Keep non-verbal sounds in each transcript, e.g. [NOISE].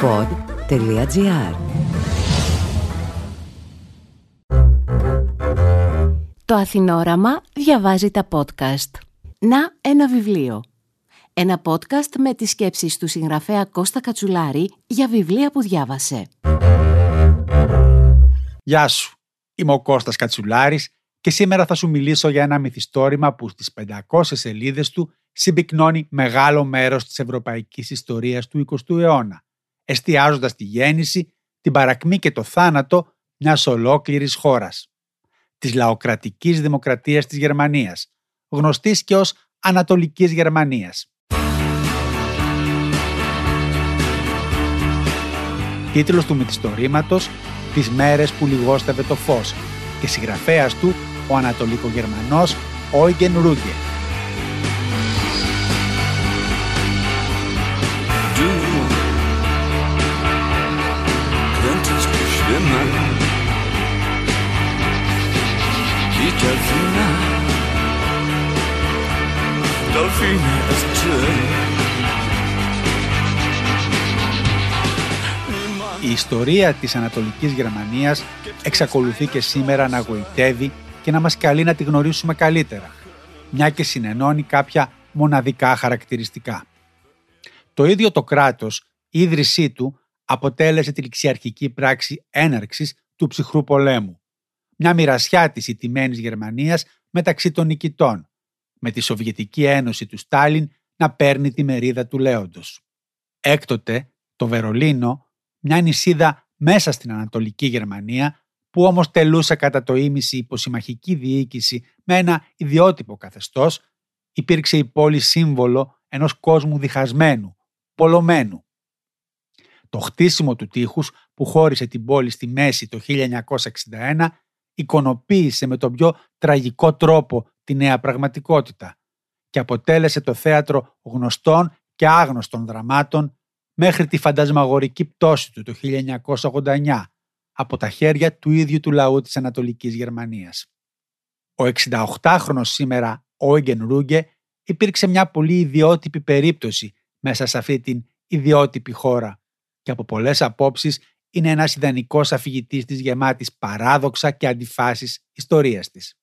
pod.gr Το Αθηνόραμα διαβάζει τα podcast. Να ένα βιβλίο. Ένα podcast με τις σκέψεις του συγγραφέα Κώστα Κατσουλάρη για βιβλία που διάβασε. Γεια σου. Είμαι ο Κώστας Κατσουλάρης και σήμερα θα σου μιλήσω για ένα μυθιστόρημα που στις 500 σελίδες του συμπυκνώνει μεγάλο μέρος της ευρωπαϊκής ιστορίας του 20ου αιώνα, εστιάζοντας τη γέννηση, την παρακμή και το θάνατο μιας ολόκληρης χώρας. Της λαοκρατικής δημοκρατίας της Γερμανίας, γνωστής και ως Ανατολικής Γερμανίας. Τίτλος του μυθιστορήματος «Τις μέρες που λιγόστευε το φως» και συγγραφέας του ο Ανατολικογερμανός Όιγεν Ρούγκε. Η ιστορία της Ανατολικής Γερμανίας εξακολουθεί και σήμερα να γοητεύει και να μας καλεί να τη γνωρίσουμε καλύτερα, μια και συνενώνει κάποια μοναδικά χαρακτηριστικά. Το ίδιο το κράτος, η ίδρυσή του, αποτέλεσε τη ληξιαρχική πράξη έναρξης του ψυχρού πολέμου. Μια μοιρασιά της ιτημένης Γερμανίας μεταξύ των νικητών, με τη Σοβιετική Ένωση του Στάλιν να παίρνει τη μερίδα του Λέοντος. Έκτοτε, το Βερολίνο, μια νησίδα μέσα στην Ανατολική Γερμανία, που όμως τελούσε κατά το ίμιση υποσυμμαχική διοίκηση με ένα ιδιότυπο καθεστώς, υπήρξε η πόλη σύμβολο ενός κόσμου διχασμένου, πολλωμένου. Το χτίσιμο του τείχους που χώρισε την πόλη στη μέση το 1961 εικονοποίησε με τον πιο τραγικό τρόπο τη νέα πραγματικότητα και αποτέλεσε το θέατρο γνωστών και άγνωστων δραμάτων μέχρι τη φαντασμαγορική πτώση του το 1989 από τα χέρια του ίδιου του λαού της Ανατολικής Γερμανίας. Ο 68χρονος σήμερα Όιγεν Ρούγκε υπήρξε μια πολύ ιδιότυπη περίπτωση μέσα σε αυτή την ιδιότυπη χώρα και από πολλές απόψεις είναι ένας ιδανικός αφηγητής της γεμάτης παράδοξα και αντιφάσεις ιστορίας της.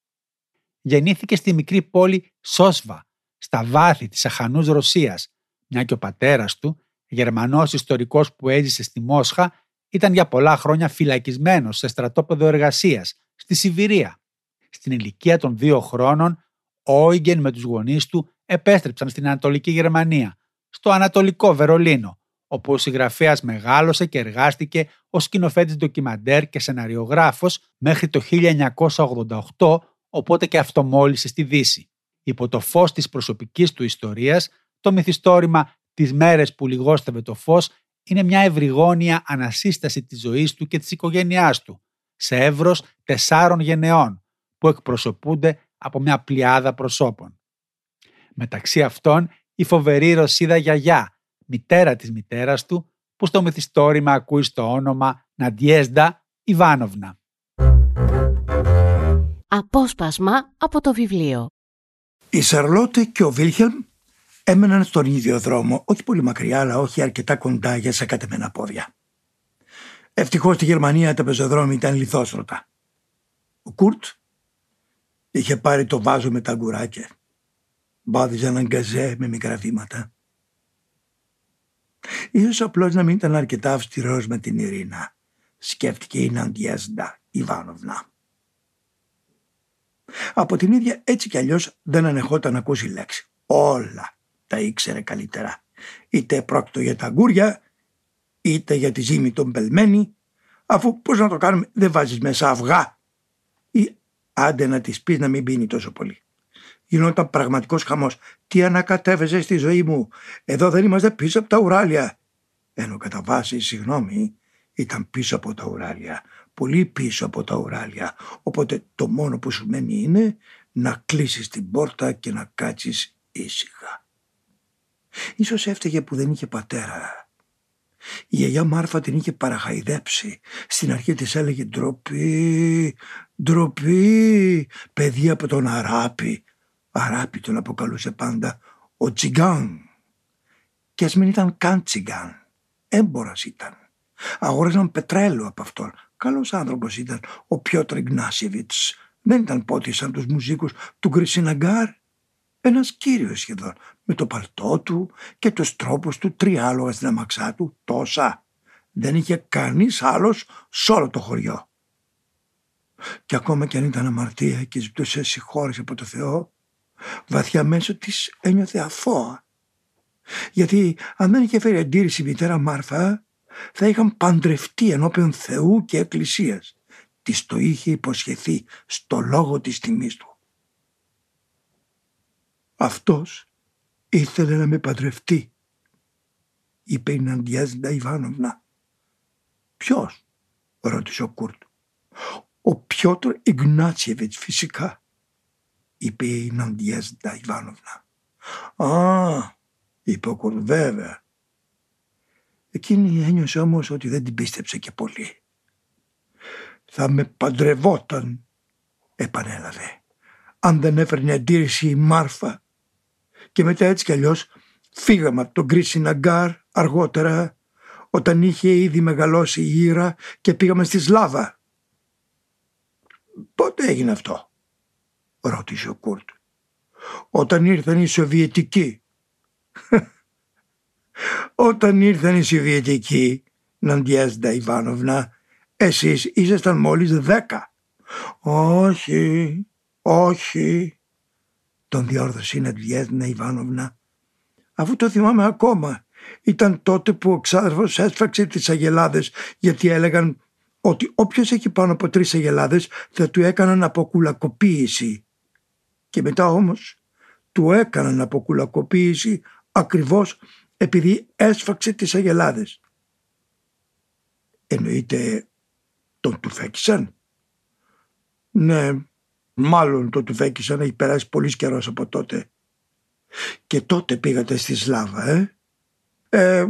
Γεννήθηκε στη μικρή πόλη Σόσβα, στα βάθη της αχανούς Ρωσίας, μια και ο πατέρας του, Γερμανός ιστορικός που έζησε στη Μόσχα, ήταν για πολλά χρόνια φυλακισμένος σε στρατόπεδο εργασίας, στη Σιβηρία. Στην ηλικία των δύο χρόνων, ο Όιγεν με τους γονείς του επέστρεψαν στην Ανατολική Γερμανία, στο Ανατολικό Βερολίνο, όπου ο συγγραφέας μεγάλωσε και εργάστηκε ως σκηνοθέτης ντοκιμαντέρ και σεναριογράφος μέχρι το 1988, οπότε και αυτομόλυσε στη Δύση. Υπό το φως της προσωπικής του ιστορίας, το μυθιστόρημα «Τις μέρες που λιγόστευε το φως» είναι μια ευρυγόνια ανασύσταση της ζωής του και της οικογένειάς του, σε εύρος τεσσάρων γενεών, που εκπροσωπούνται από μια πλειάδα προσώπων. Μεταξύ αυτών η φοβερή Ρωσίδα γιαγιά, μητέρα της μητέρας του, που στο μυθιστόρημα ακούει στο όνομα Ναντιέσδα Ιβάνοβνα. Απόσπασμα από το βιβλίο. Η Σαρλότε και ο Βίλχελμ έμεναν στον ίδιο δρόμο, όχι πολύ μακριά, αλλά όχι αρκετά κοντά για σε κατεμένα πόδια. Ευτυχώς στη Γερμανία τα πεζοδρόμια ήταν λιθόσρωτα. Ο Κουρτ είχε πάρει το βάζο με τα γκουράκια. Μπάδιζε έναν γκαζέ με μικρά βήματα. Ίσως απλώς να μην ήταν αρκετά αυστηρός με την Ειρήνα, σκέφτηκε η Ναντιέσντα Ιβάνοβνα. Από την ίδια έτσι κι αλλιώς δεν ανεχόταν να ακούσει λέξη. Όλα τα ήξερε καλύτερα. Είτε πρόκειτο για τα αγκούρια, είτε για τη ζύμη των πελμένη, αφού πώς να το κάνουμε δεν βάζεις μέσα αυγά ή άντε να της πεις να μην πίνει τόσο πολύ γινόταν πραγματικός χαμός. Τι ανακατεύεζε στη ζωή μου. Εδώ δεν είμαστε πίσω από τα ουράλια. Ενώ κατά βάση, συγγνώμη, ήταν πίσω από τα ουράλια. Πολύ πίσω από τα ουράλια. Οπότε το μόνο που σου μένει είναι να κλείσεις την πόρτα και να κάτσεις ήσυχα. Ίσως έφταιγε που δεν είχε πατέρα. Η γιαγιά Μάρφα την είχε παραχαϊδέψει. Στην αρχή της έλεγε ντροπή, ντροπή, παιδί από τον Αράπη. Αράπη τον αποκαλούσε πάντα ο Τσιγκάν. Και ας μην ήταν καν Τσιγκάν. Έμπορας ήταν. Αγόραζαν πετρέλαιο από αυτόν. Καλός άνθρωπος ήταν ο Πιότρ Ιγνάσιεβιτς. Δεν ήταν πότη σαν τους μουσίκους του Γκρισιναγκάρ. Ένας κύριος σχεδόν, με το παλτό του και τους τρόπους του τριάλογα στην αμαξά του, τόσα. Δεν είχε κανείς άλλος σε όλο το χωριό. Και ακόμα κι αν ήταν αμαρτία και ζητούσε συγχώρεση από το Θεό, βαθιά μέσω της ένιωθε αφόα. Γιατί αν δεν είχε φέρει αντίρρηση η μητέρα Μάρφα, θα είχαν παντρευτεί ενώπιον Θεού και Εκκλησίας. Της το είχε υποσχεθεί στο λόγο της τιμής του. Αυτός ήθελε να με παντρευτεί, είπε η Ναντιάζντα Ιβάνοβνα. Ποιος, ρώτησε ο Κούρτ. Ο Πιότρ Ιγνάτσιεβιτς φυσικά, είπε η Ναντιέζντα Ιβάνοβνα. Α, είπε ο Κούρτ, βέβαια. Εκείνη ένιωσε όμως ότι δεν την πίστεψε και πολύ. Θα με παντρευόταν, επανέλαβε, αν δεν έφερνε αντίρρηση η Μάρφα και μετά έτσι κι αλλιώς φύγαμε από τον Γκρίσκιν Ναγκάρ αργότερα όταν είχε ήδη μεγαλώσει η Ίρα και πήγαμε στη Σλάβα. Πότε έγινε αυτό, ρώτησε ο Κούρτ. Όταν ήρθαν οι Σοβιετικοί. [LAUGHS] Όταν ήρθαν οι Σοβιετικοί, Ναντιέζντα Ιβάνοβνα, εσείς ήσασταν μόλις δέκα. Όχι, όχι, τον διόρθωσε η Ναντιέζντα Ιβάνοβνα. Αφού το θυμάμαι ακόμα, ήταν τότε που ο ξάδερφος έσφαξε τις αγελάδες γιατί έλεγαν ότι όποιος έχει πάνω από τρεις αγελάδες θα του έκαναν αποκουλακοποίηση. Και μετά όμως του έκαναν αποκουλακοποίηση ακριβώς επειδή έσφαξε τις αγελάδες. Εννοείται τον του φέκησαν. Ναι, Μάλλον το του φέκησα να έχει περάσει πολύς καιρός από τότε. Και τότε πήγατε στη Σλάβα, ε; ε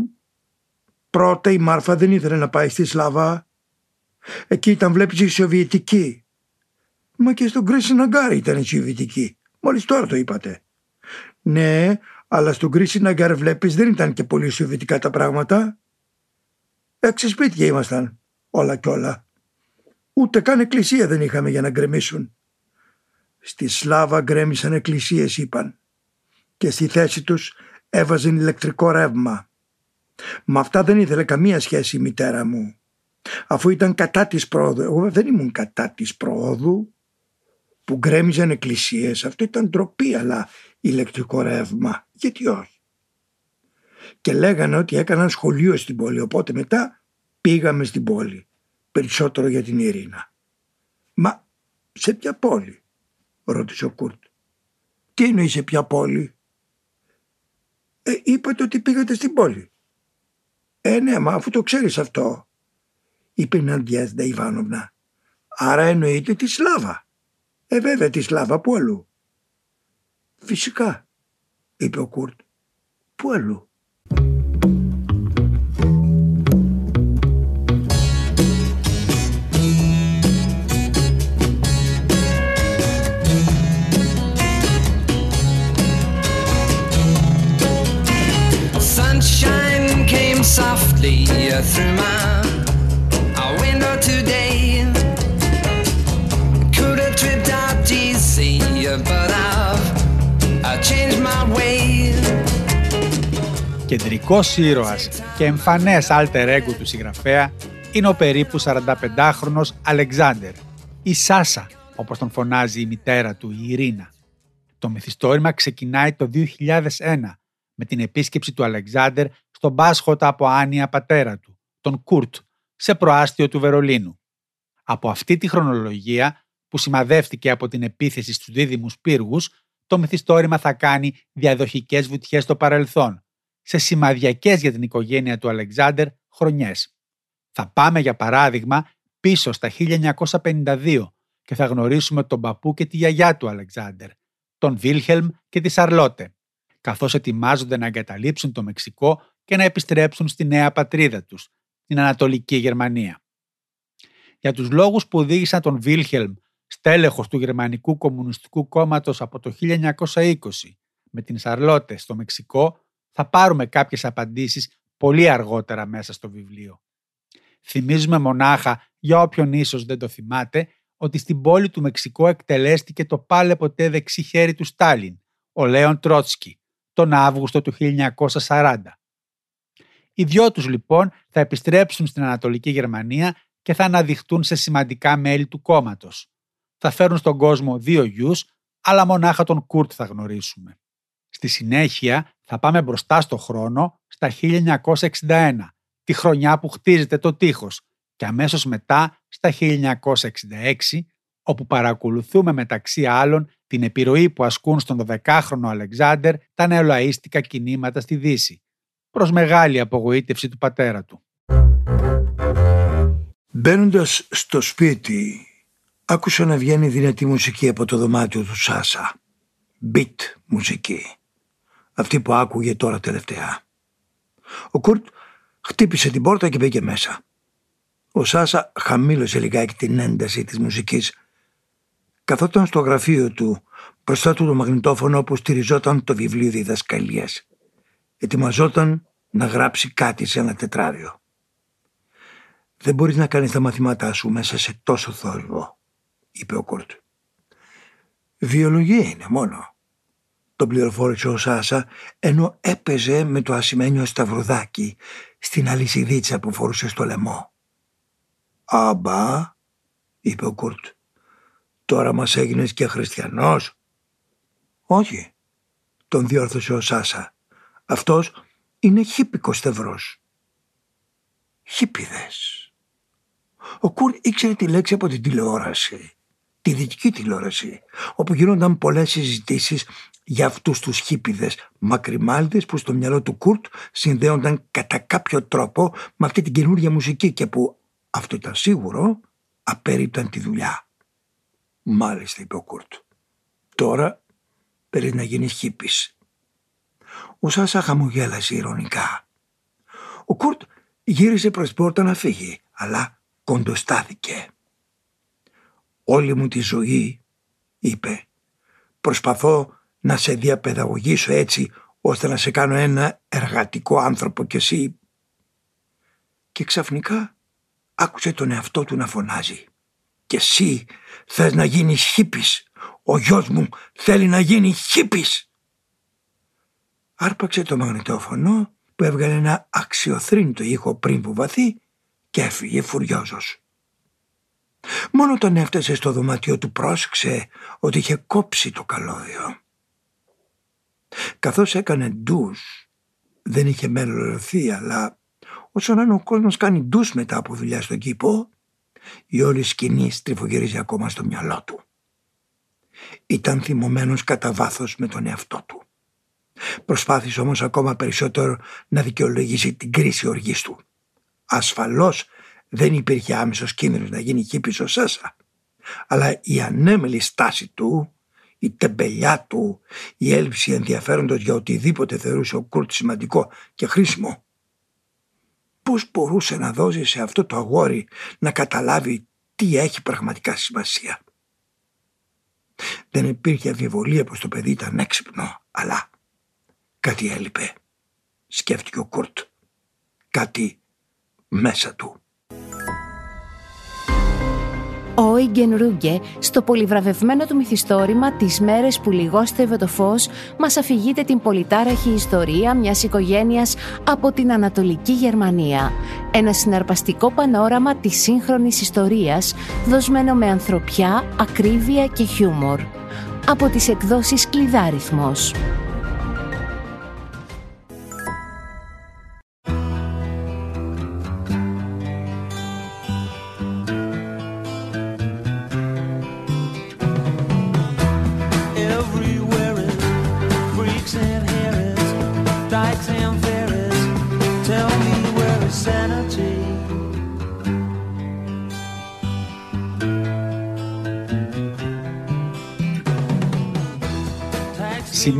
πρώτα η Μάρφα δεν ήθελε να πάει στη Σλάβα. Εκεί ήταν βλέπεις η Σοβιετική. Μα και στον Γκρίσκιν Ναγκάρ ήταν η Σοβιετική. Μόλις τώρα το είπατε. Ναι, αλλά στον Γκρίσκιν Ναγκάρ βλέπεις δεν ήταν και πολύ Σοβιετικά τα πράγματα. Έξι σπίτια ήμασταν όλα κι όλα. Ούτε καν εκκλησία δεν είχαμε για να γκρεμίσουν. Στη Σλάβα γκρέμισαν εκκλησίες είπαν και στη θέση τους έβαζαν ηλεκτρικό ρεύμα. Με αυτά δεν ήθελε καμία σχέση η μητέρα μου. Αφού ήταν κατά της πρόοδου, εγώ δεν ήμουν κατά της πρόοδου που γκρέμιζαν εκκλησίες. Αυτό ήταν ντροπή αλλά ηλεκτρικό ρεύμα. Γιατί όχι; Και λέγανε ότι έκαναν σχολείο στην πόλη οπότε μετά πήγαμε στην πόλη. Περισσότερο για την Ιρίνα. Μα σε ποια πόλη; ρώτησε ο Κούρτ. Τι εννοείς σε ποια πόλη; Ε, είπατε ότι πήγατε στην πόλη. Ε, ναι, μα αφού το ξέρεις αυτό, είπε η Ναντιέζντα Ιβάνοβνα. Άρα εννοείτε τη Σλάβα. Ε, βέβαια τη Σλάβα, πού αλλού; Φυσικά, είπε ο Κούρτ. Πού αλλού; Κεντρικός ήρωας και εμφανές alter ego του συγγραφέα είναι ο περίπου 45χρονος Αλεξάνδερ, η Σάσα, όπως τον φωνάζει η μητέρα του, η Ειρήνα. Το μυθιστόρημα ξεκινάει το 2001 με την επίσκεψη του Αλεξάνδερ στον Πάσχοτα από άνοια πατέρα του, τον Κούρτ, σε προάστιο του Βερολίνου. Από αυτή τη χρονολογία, που σημαδεύτηκε από την επίθεση στους δίδυμους πύργους, το μυθιστόρημα θα κάνει διαδοχικές βουτιές στο παρελθόν, σε σημαδιακές για την οικογένεια του Αλεξάνδερ χρονιές. Θα πάμε για παράδειγμα πίσω στα 1952 και θα γνωρίσουμε τον παππού και τη γιαγιά του Αλεξάνδερ, τον Βίλχελμ και τη Σαρλότε, καθώς ετοιμάζονται να εγκαταλείψουν το Μεξικό και να επιστρέψουν στη νέα πατρίδα τους, την Ανατολική Γερμανία. Για τους λόγους που οδήγησαν τον Βίλχελμ στέλεχος του Γερμανικού Κομμουνιστικού Κόμματος από το 1920 με την Σαρλότε στο Μεξικό, θα πάρουμε κάποιες απαντήσεις πολύ αργότερα μέσα στο βιβλίο. Θυμίζουμε μονάχα, για όποιον ίσως δεν το θυμάται, ότι στην πόλη του Μεξικό εκτελέστηκε το πάλε ποτέ δεξί χέρι του Στάλιν, ο Λέον Τρότσκι, τον Αύγουστο του 1940. Οι δυο τους λοιπόν θα επιστρέψουν στην Ανατολική Γερμανία και θα αναδειχτούν σε σημαντικά μέλη του κόμματος. Θα φέρουν στον κόσμο δύο γιους, αλλά μονάχα τον Κούρτ θα γνωρίσουμε. Στη συνέχεια θα πάμε μπροστά στο χρόνο στα 1961, τη χρονιά που χτίζεται το τείχος και αμέσως μετά στα 1966, όπου παρακολουθούμε μεταξύ άλλων την επιρροή που ασκούν στον 12χρονο Αλεξάνδερ τα νεολαίστικα κινήματα στη Δύση, προς μεγάλη απογοήτευση του πατέρα του. Μπαίνοντας στο σπίτι, άκουσα να βγαίνει δυνατή μουσική από το δωμάτιο του Σάσα. Beat μουσική. Αυτή που άκουγε τώρα τελευταία. Ο Κουρτ χτύπησε την πόρτα και μπήκε μέσα. Ο Σάσα χαμήλωσε λιγάκι την ένταση της μουσικής. Καθόταν στο γραφείο του, μπροστά του το μαγνητόφωνο όπου στηριζόταν το βιβλίο διδασκαλίας. Ετοιμαζόταν να γράψει κάτι σε ένα τετράδιο. «Δεν μπορείς να κάνεις τα μαθήματά σου μέσα σε τόσο θόρυβο», είπε ο Κουρτ. «Βιολογία είναι μόνο», τον πληροφόρησε ο Σάσα ενώ έπαιζε με το ασημένιο σταυρουδάκι στην αλυσιδίτσα που φορούσε στο λαιμό. «Αμπά», είπε ο Κουρτ, «τώρα μας έγινες και χριστιανός». «Όχι», τον διόρθωσε ο Σάσα, «αυτός είναι χίπικος στευρός». «Χίπιδες». Ο Κουρτ ήξερε τη λέξη από την τηλεόραση τη δυτική τηλεόραση, όπου γίνονταν πολλές συζητήσεις για αυτούς τους χίπιδες μακριμάλτες που στο μυαλό του Κουρτ συνδέονταν κατά κάποιο τρόπο με αυτή την καινούργια μουσική και που αυτό ήταν σίγουρο απέριπταν τη δουλειά. Μάλιστα είπε ο Κουρτ. Τώρα πρέπει να γίνει χίπης. Ο Σάσα χαμογέλασε ηρωνικά. Ο Κουρτ γύρισε προς πόρτα να φύγει, αλλά κοντοστάθηκε. «Όλη μου τη ζωή», είπε, «προσπαθώ να σε διαπαιδαγωγήσω έτσι ώστε να σε κάνω ένα εργατικό άνθρωπο κι εσύ». Και ξαφνικά άκουσε τον εαυτό του να φωνάζει. «Και εσύ θες να γίνεις χίπης, ο γιος μου θέλει να γίνει χίπης». Άρπαξε το μαγνητόφωνο που έβγαλε ένα αξιοθρύνητο ήχο πριν που βαθύ και έφυγε φουριόζος. Μόνο όταν έφτασε στο δωμάτιο του πρόσεξε ότι είχε κόψει το καλώδιο. Καθώς έκανε ντους, δεν είχε μελωθεί αλλά όσο να ο κόσμος κάνει ντους μετά από δουλειά στον κήπο, η όλη σκηνή στριφογυρίζει ακόμα στο μυαλό του. Ήταν θυμωμένος κατά βάθος με τον εαυτό του. Προσπάθησε όμως ακόμα περισσότερο να δικαιολογήσει την κρίση οργής του. Ασφαλώς δεν υπήρχε άμεσος κίνδυνος να γίνει χίπης ο Σάσα. Αλλά η ανέμελη στάση του, η τεμπελιά του, η έλλειψη ενδιαφέροντος για οτιδήποτε θεωρούσε ο Κούρτ σημαντικό και χρήσιμο. Πώς μπορούσε να δώσει σε αυτό το αγόρι να καταλάβει τι έχει πραγματικά σημασία; Δεν υπήρχε αμφιβολία πως το παιδί ήταν έξυπνο, αλλά κάτι έλειπε. Σκέφτηκε ο Κούρτ. Κάτι μέσα του. Ο Ίγκεν Ρούγκε, στο πολυβραβευμένο του μυθιστόρημα «Τις μέρες που λιγόστευε το φως», μας αφηγείται την πολυτάραχη ιστορία μιας οικογένειας από την Ανατολική Γερμανία. Ένα συναρπαστικό πανόραμα της σύγχρονης ιστορίας, δοσμένο με ανθρωπιά, ακρίβεια και χιούμορ. Από τις εκδόσεις «Κλειδάριθμος».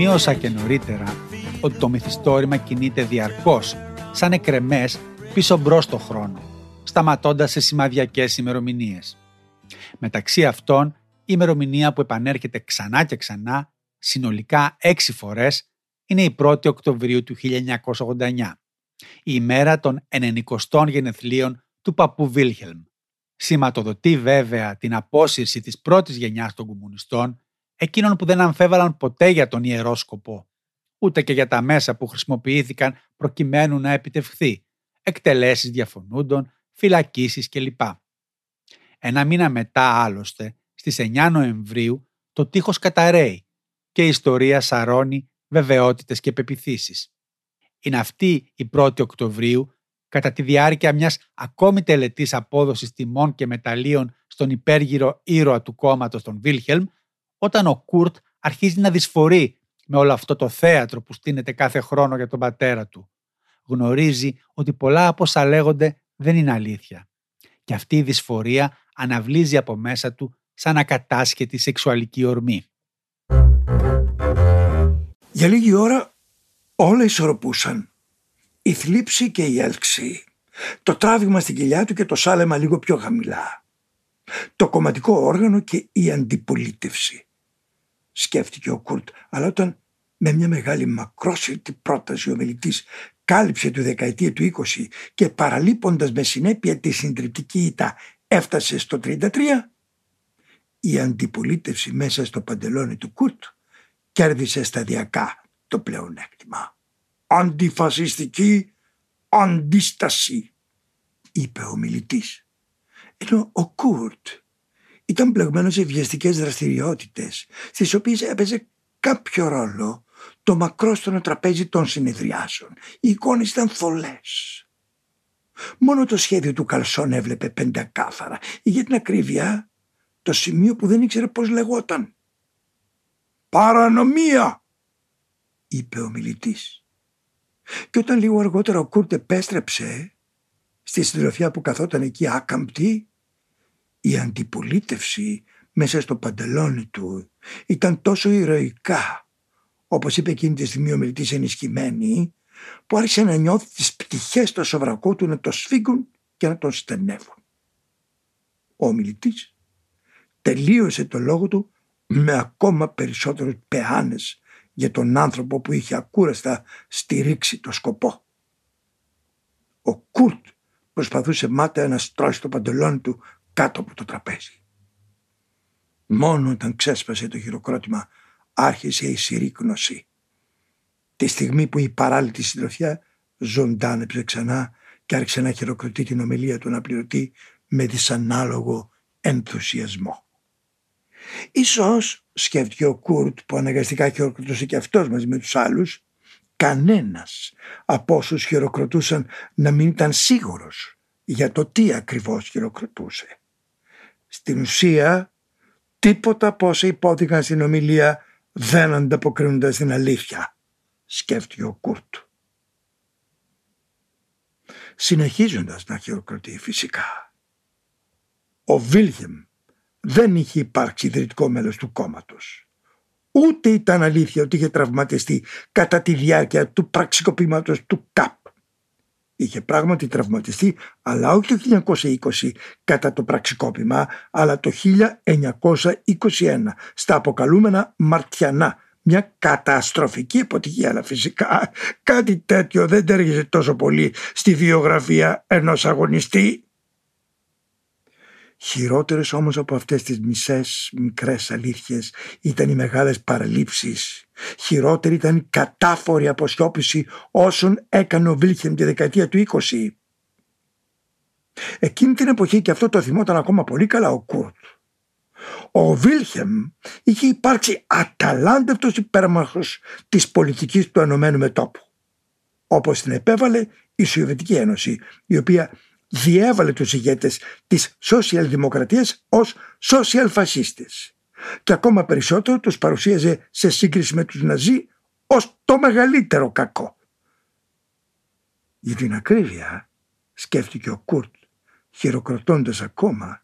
Σημείωσα και νωρίτερα ότι το μυθιστόρημα κινείται διαρκώς, σαν εκρεμές πίσω μπρος στο χρόνο, σταματώντας σε σημαδιακές ημερομηνίες. Μεταξύ αυτών, η ημερομηνία που επανέρχεται ξανά και ξανά, συνολικά έξι φορές, είναι η 1η Οκτωβρίου του 1989. η ημέρα των 90 γενεθλίων του παππού Βίλχελμ. Σηματοδοτεί βέβαια την απόσυρση της πρώτης γενιάς των κομμουνιστών, εκείνων που δεν αμφέβαλαν ποτέ για τον ιερό σκοπό, ούτε και για τα μέσα που χρησιμοποιήθηκαν προκειμένου να επιτευχθεί, εκτελέσεις διαφωνούντων, φυλακίσεις κλπ. Ένα μήνα μετά άλλωστε, στις 9 Νοεμβρίου, το τείχος καταραίει και η ιστορία σαρώνει βεβαιότητες και πεπιθήσεις. Είναι αυτή η 1η Οκτωβρίου, κατά τη διάρκεια μιας ακόμη τελετής απόδοσης τιμών και μεταλλίων στον υπέργυρο ήρωα του κόμματος των Βίλχελμ, όταν ο Κούρτ αρχίζει να δυσφορεί με όλο αυτό το θέατρο που στείνεται κάθε χρόνο για τον πατέρα του. Γνωρίζει ότι πολλά από όσα λέγονται δεν είναι αλήθεια. Και αυτή η δυσφορία αναβλύζει από μέσα του σαν ακατάσχετη σεξουαλική ορμή. Για λίγη ώρα όλα ισορροπούσαν. Η θλίψη και η έλξη. Το τράβηγμα στην κοιλιά του και το σάλεμα λίγο πιο χαμηλά. Το κομματικό όργανο και η αντιπολίτευση. Σκέφτηκε ο Κουρτ, αλλά όταν με μια μεγάλη μακρόσυρτη πρόταση ο μιλητής κάλυψε τη δεκαετία του 20 και παραλείποντας με συνέπεια τη συντριπτική ήττα έφτασε στο 33, η αντιπολίτευση μέσα στο παντελόνι του Κουρτ κέρδισε σταδιακά το πλεονέκτημα. Αντιφασιστική αντίσταση, είπε ο μιλητής. Ενώ ο Κουρτ ήταν πλεγμένο σε βιαστικές δραστηριότητες, στις οποίες έπαιζε κάποιο ρόλο το μακρόστονο τραπέζι των συνεδριάσεων. Οι εικόνες ήταν θολές. Μόνο το σχέδιο του Καλσόν έβλεπε πεντακάθαρα ή για την ακρίβεια το σημείο που δεν ήξερε πώς λεγόταν. «Παρανομία» είπε ο μιλητής. Και όταν λίγο αργότερα ο Κούρτ επέστρεψε στη συντροφιά που καθόταν εκεί άκαμπτη, η αντιπολίτευση μέσα στο παντελόνι του ήταν τόσο ηρωικά, όπως είπε εκείνη τη στιγμή ο μιλητής ενισχυμένη, που άρχισε να νιώθει τις πτυχές στο σοβρακό του να το σφίγγουν και να τον στενεύουν. Ο μιλητής τελείωσε το λόγο του με ακόμα περισσότερους πεάνες για τον άνθρωπο που είχε ακούραστα στηρίξει το σκοπό. Ο Κούρτ προσπαθούσε μάταια να στρώσει το παντελόνι του κάτω από το τραπέζι. Μόνο όταν ξέσπασε το χειροκρότημα άρχισε η συρρήκνωση. Τη στιγμή που η παράλυτη συντροφιά ζωντάνεψε ξανά και άρχισε να χειροκροτεί την ομιλία του αναπληρωτή με δυσανάλογο ενθουσιασμό. Ίσως, σκέφτηκε ο Κούρτ που αναγκαστικά χειροκροτούσε και αυτός μαζί με τους άλλους, κανένας από όσους χειροκροτούσαν να μην ήταν σίγουρος για το τι ακριβώς χειροκροτούσε. Στην ουσία, τίποτα από όσα ειπώθηκαν στην ομιλία δεν ανταποκρίνονται στην αλήθεια, σκέφτηκε ο Κούρτ. Συνεχίζοντας να χειροκροτεί φυσικά. Ο Βίλγεμ δεν είχε υπάρξει ιδρυτικό μέλος του κόμματος. Ούτε ήταν αλήθεια ότι είχε τραυματιστεί κατά τη διάρκεια του πραξικοπήματος του ΚΑΠ. Είχε πράγματι τραυματιστεί, αλλά όχι το 1920 κατά το πραξικόπημα, αλλά το 1921 στα αποκαλούμενα Μαρτιανά. Μια καταστροφική αποτυχία, αλλά φυσικά κάτι τέτοιο δεν τέργεζε τόσο πολύ στη βιογραφία ενός αγωνιστή. Χειρότερες όμως από αυτές τις μισές μικρές αλήθειες ήταν οι μεγάλες παραλήψεις. Χειρότερη ήταν η κατάφορη αποσιώπηση όσων έκανε ο Βίλχεμ τη δεκαετία του 20. Εκείνη την εποχή και αυτό το θυμόταν ακόμα πολύ καλά ο Κούρτ. Ο Βίλχεμ είχε υπάρξει αταλάντευτος υπέρμαχος της πολιτικής του Ενωμένου Μετόπου. Όπως την επέβαλε η Σοβιετική Ένωση, η οποία διέβαλε τους ηγέτες της σοσιαλδημοκρατίας ως σοσιαλφασίστες και ακόμα περισσότερο τους παρουσίαζε σε σύγκριση με τους Ναζί ως το μεγαλύτερο κακό. Για την ακρίβεια, σκέφτηκε ο Κούρτ, χειροκροτώντας ακόμα,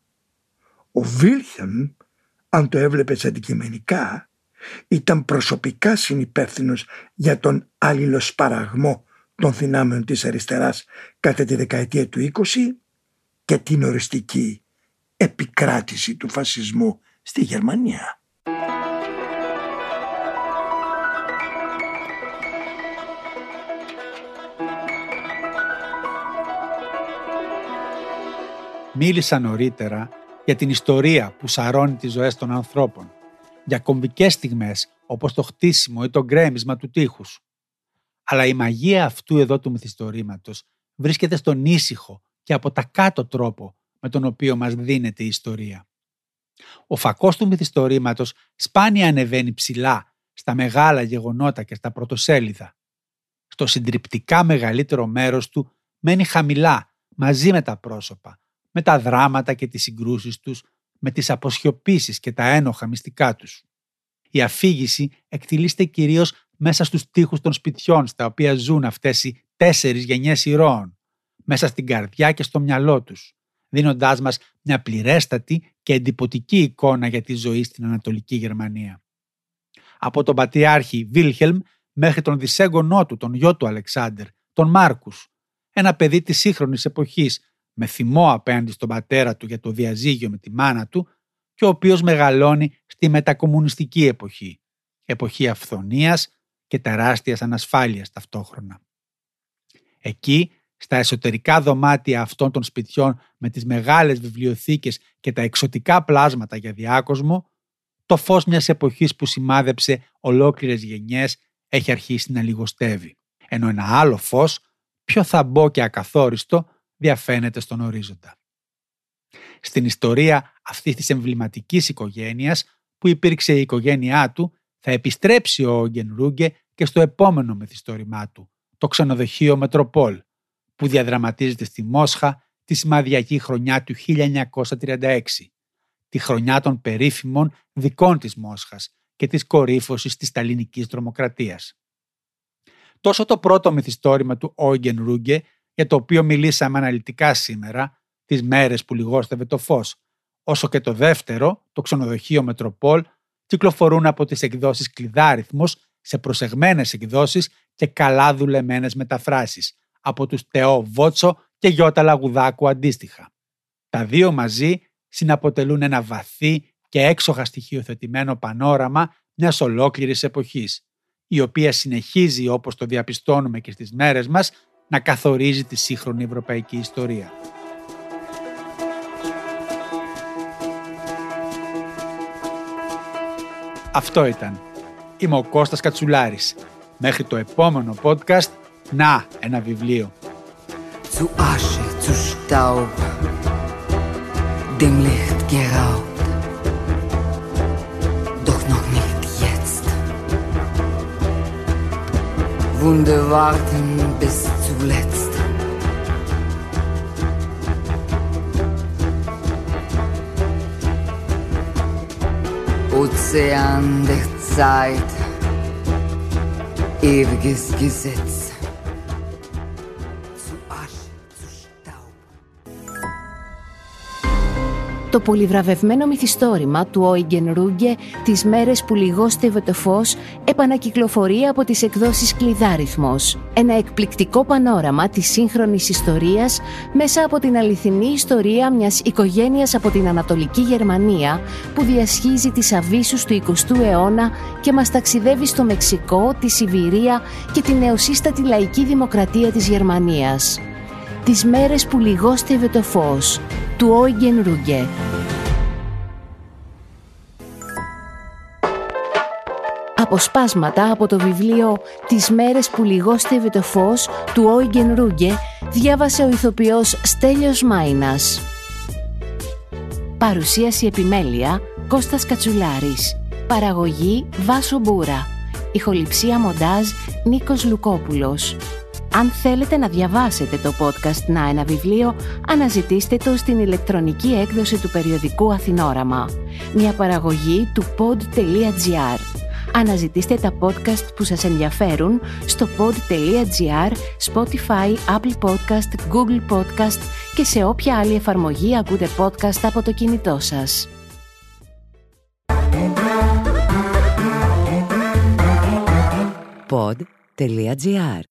ο Βίλχεμ, αν το έβλεπες αντικειμενικά, ήταν προσωπικά συνυπεύθυνος για τον αλληλοσπαραγμό των δυνάμεων της αριστεράς κατά τη δεκαετία του 20 και την οριστική επικράτηση του φασισμού στη Γερμανία. Μίλησα νωρίτερα για την ιστορία που σαρώνει τις ζωές των ανθρώπων, για κομβικές στιγμές όπως το χτίσιμο ή το γκρέμισμα του τείχους. Αλλά η μαγεία αυτού εδώ του μυθιστορήματος βρίσκεται στον ήσυχο και από τα κάτω τρόπο με τον οποίο μας δίνεται η ιστορία. Ο φακός του μυθιστορήματος σπάνια ανεβαίνει ψηλά στα μεγάλα γεγονότα και στα πρωτοσέλιδα. Στο συντριπτικά μεγαλύτερο μέρος του μένει χαμηλά μαζί με τα πρόσωπα, με τα δράματα και τις συγκρούσεις τους, με τις αποσιωπήσεις και τα ένοχα μυστικά τους. Η αφήγηση εκτιλήστε κυρίως μέσα στους τοίχους των σπιτιών στα οποία ζουν αυτές οι τέσσερις γενιές ηρώων, μέσα στην καρδιά και στο μυαλό τους, δίνοντάς μας μια πληρέστατη και εντυπωτική εικόνα για τη ζωή στην Ανατολική Γερμανία. Από τον πατριάρχη Βίλχελμ μέχρι τον δυσέγγονό του, τον γιο του Αλεξάνδρ, τον Μάρκους, ένα παιδί της σύγχρονης εποχής με θυμό απέναντι στον πατέρα του για το διαζύγιο με τη μάνα του και ο οποίος μεγαλώνει στη μετακομμουνιστική εποχή, εποχή αυθονίας και τεράστιας ανασφάλειας ταυτόχρονα. Εκεί, στα εσωτερικά δωμάτια αυτών των σπιτιών με τις μεγάλες βιβλιοθήκες και τα εξωτικά πλάσματα για διάκοσμο, το φως μιας εποχής που σημάδεψε ολόκληρες γενιές έχει αρχίσει να λιγοστεύει, ενώ ένα άλλο φως, πιο θαμπό και ακαθόριστο, διαφαίνεται στον ορίζοντα. Στην ιστορία αυτής της εμβληματικής οικογένειας που υπήρξε η οικογένειά του θα επιστρέψει ο Όγγεν Ρούγκε και στο επόμενο μυθιστόρημά του, το ξενοδοχείο Μετροπόλ, που διαδραματίζεται στη Μόσχα τη σημαδιακή χρονιά του 1936, τη χρονιά των περίφημων δικών της Μόσχας και της κορύφωσης της σταλινικής τρομοκρατίας. Τόσο το πρώτο μυθιστόρημα του Όγγεν Ρούγκε για το οποίο μιλήσαμε αναλυτικά σήμερα, τις μέρες που λιγόστευε το φως, όσο και το δεύτερο, το ξενοδοχείο Μετροπόλ, κυκλοφορούν από τις εκδόσεις Κλειδάριθμος σε προσεγμένες εκδόσεις και καλά δουλεμένες μεταφράσεις από τους Τεό Βότσο και Γιώτα Λαγουδάκου αντίστοιχα. Τα δύο μαζί συναποτελούν ένα βαθύ και έξοχα στοιχειοθετημένο πανόραμα μιας ολόκληρης εποχής, η οποία συνεχίζει όπως το διαπιστώνουμε και στις μέρες μας να καθορίζει τη σύγχρονη ευρωπαϊκή ιστορία. Αυτό ήταν. Είμαι ο Κώστας Κατσουλάρης. Μέχρι το επόμενο podcast, να ένα βιβλίο. Zu Asche, zu Staub, dem Licht geraubt. Doch noch nicht jetzt. Wunde warten bis zuletzt. Ozean der Zeit, ewiges Gesetz. Το πολυβραβευμένο μυθιστόρημα του Όιγγεν Ρούγκε «Τις μέρες που λιγόστευε το φως» επανακυκλοφορεί από τις εκδόσεις Κλειδάριθμος. Ένα εκπληκτικό πανόραμα της σύγχρονης ιστορίας μέσα από την αληθινή ιστορία μιας οικογένειας από την Ανατολική Γερμανία που διασχίζει τις αβύσους του 20ου αιώνα και μας ταξιδεύει στο Μεξικό, τη Σιβηρία και την νεοσύστατη λαϊκή δημοκρατία της Γερμανίας. Τις μέρες που λιγόστευε το φως του Όιγγεν Ρούγκε. Αποσπάσματα από το βιβλίο «Τις μέρες που λιγόστευε το φως» του Όιγγεν Ρούγκε διάβασε ο ηθοποιός Στέλιος Μάινας. Παρουσίαση επιμέλεια Κώστας Κατσουλάρης. Παραγωγή Βάσο Μπούρα. Ηχοληψία μοντάζ Νίκος Λουκόπουλος. Αν θέλετε να διαβάσετε το podcast «Να ένα βιβλίο», αναζητήστε το στην ηλεκτρονική έκδοση του περιοδικού Αθηνόραμα. Μια παραγωγή του pod.gr. Αναζητήστε τα podcast που σας ενδιαφέρουν στο pod.gr, Spotify, Apple Podcast, Google Podcast και σε όποια άλλη εφαρμογή ακούτε podcast από το κινητό σας. Pod.gr.